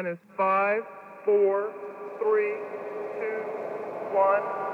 T minus five, four, three, two, one.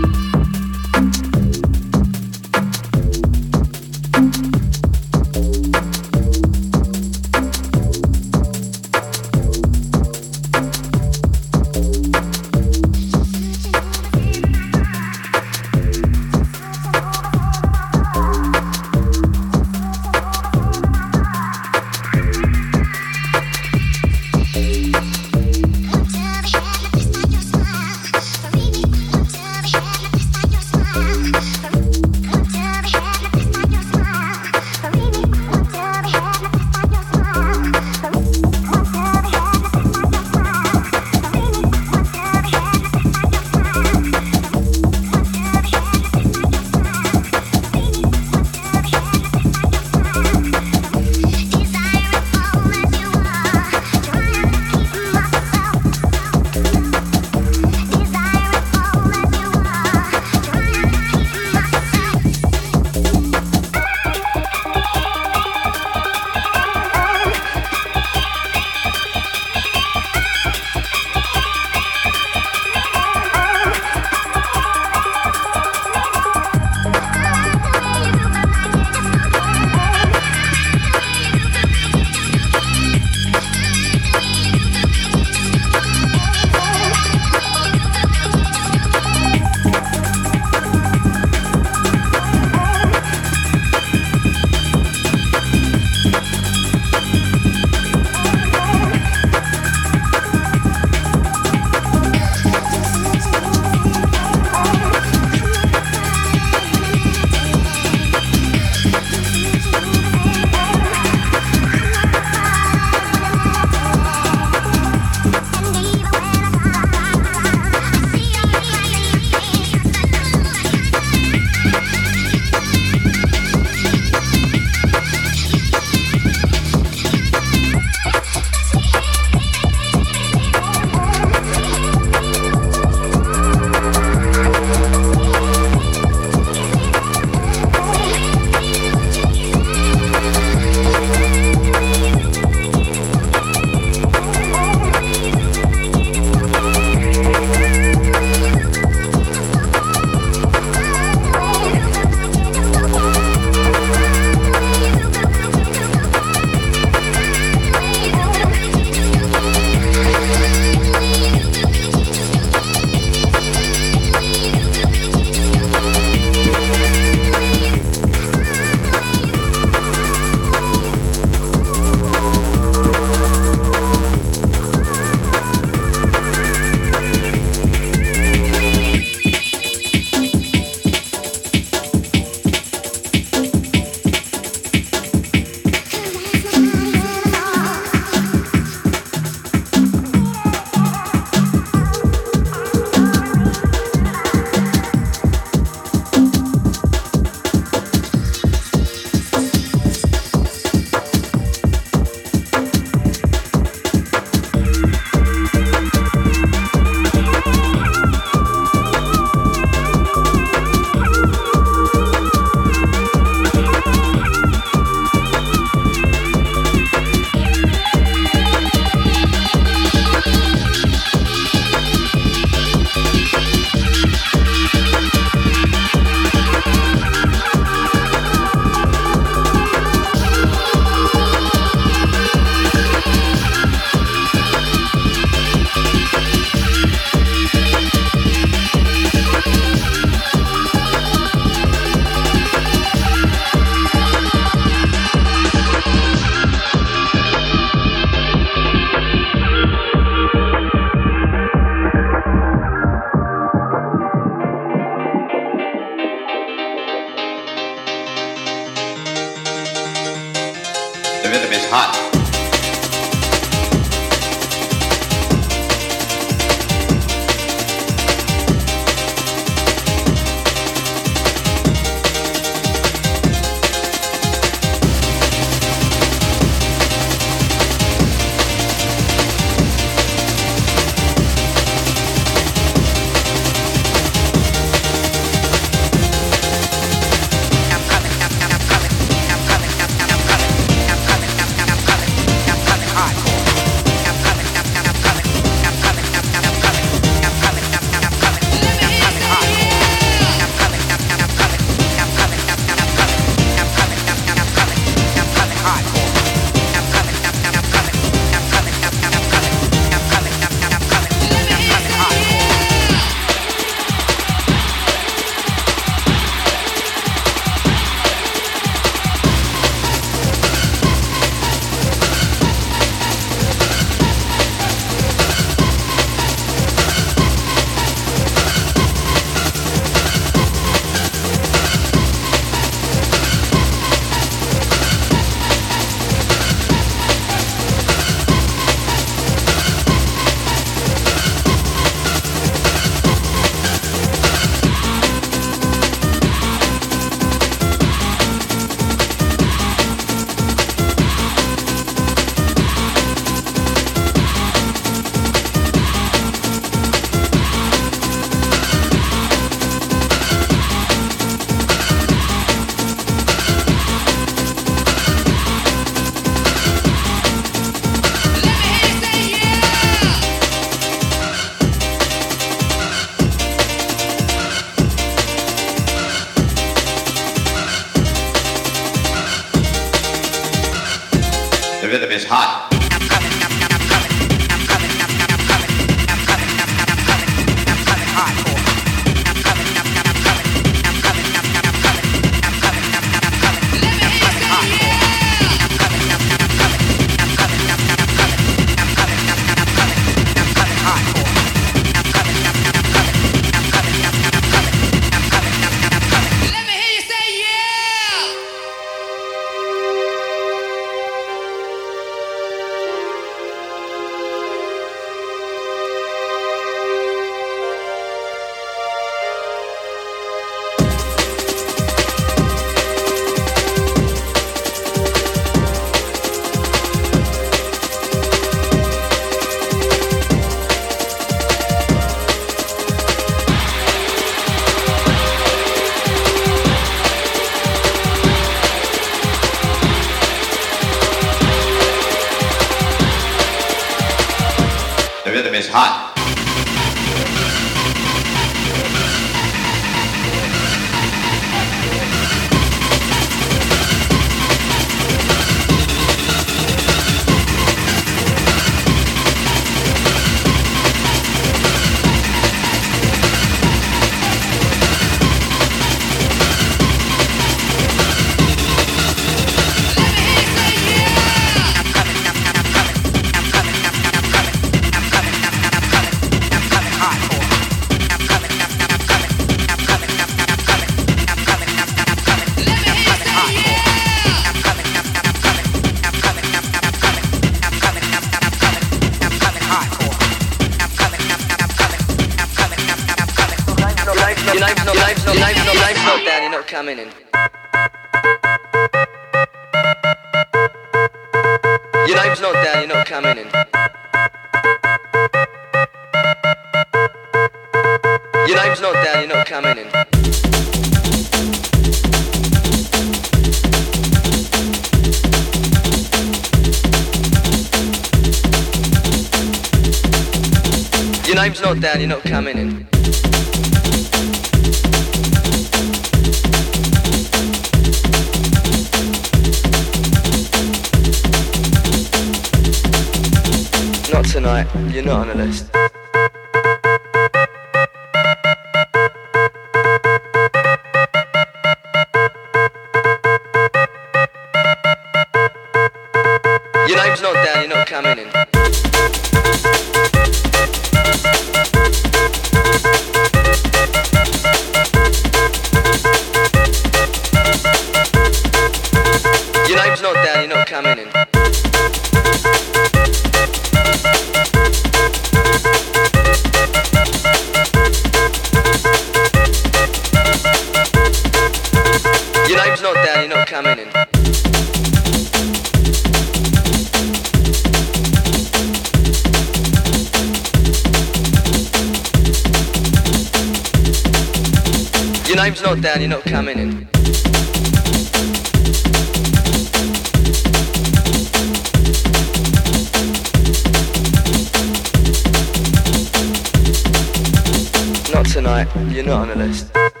tonight, you're not on the list.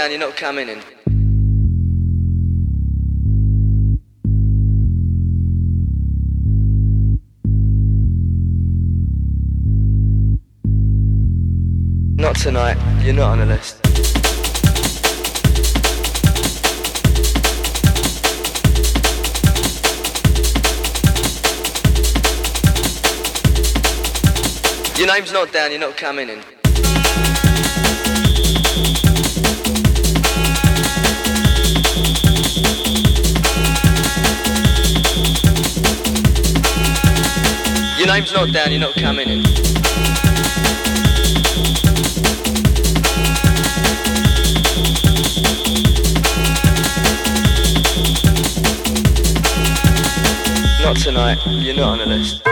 down, you're not coming in. Not tonight, you're not on the list. Your name's not down, you're not coming in. time's not down, you're not coming in. Not tonight, you're not on the list.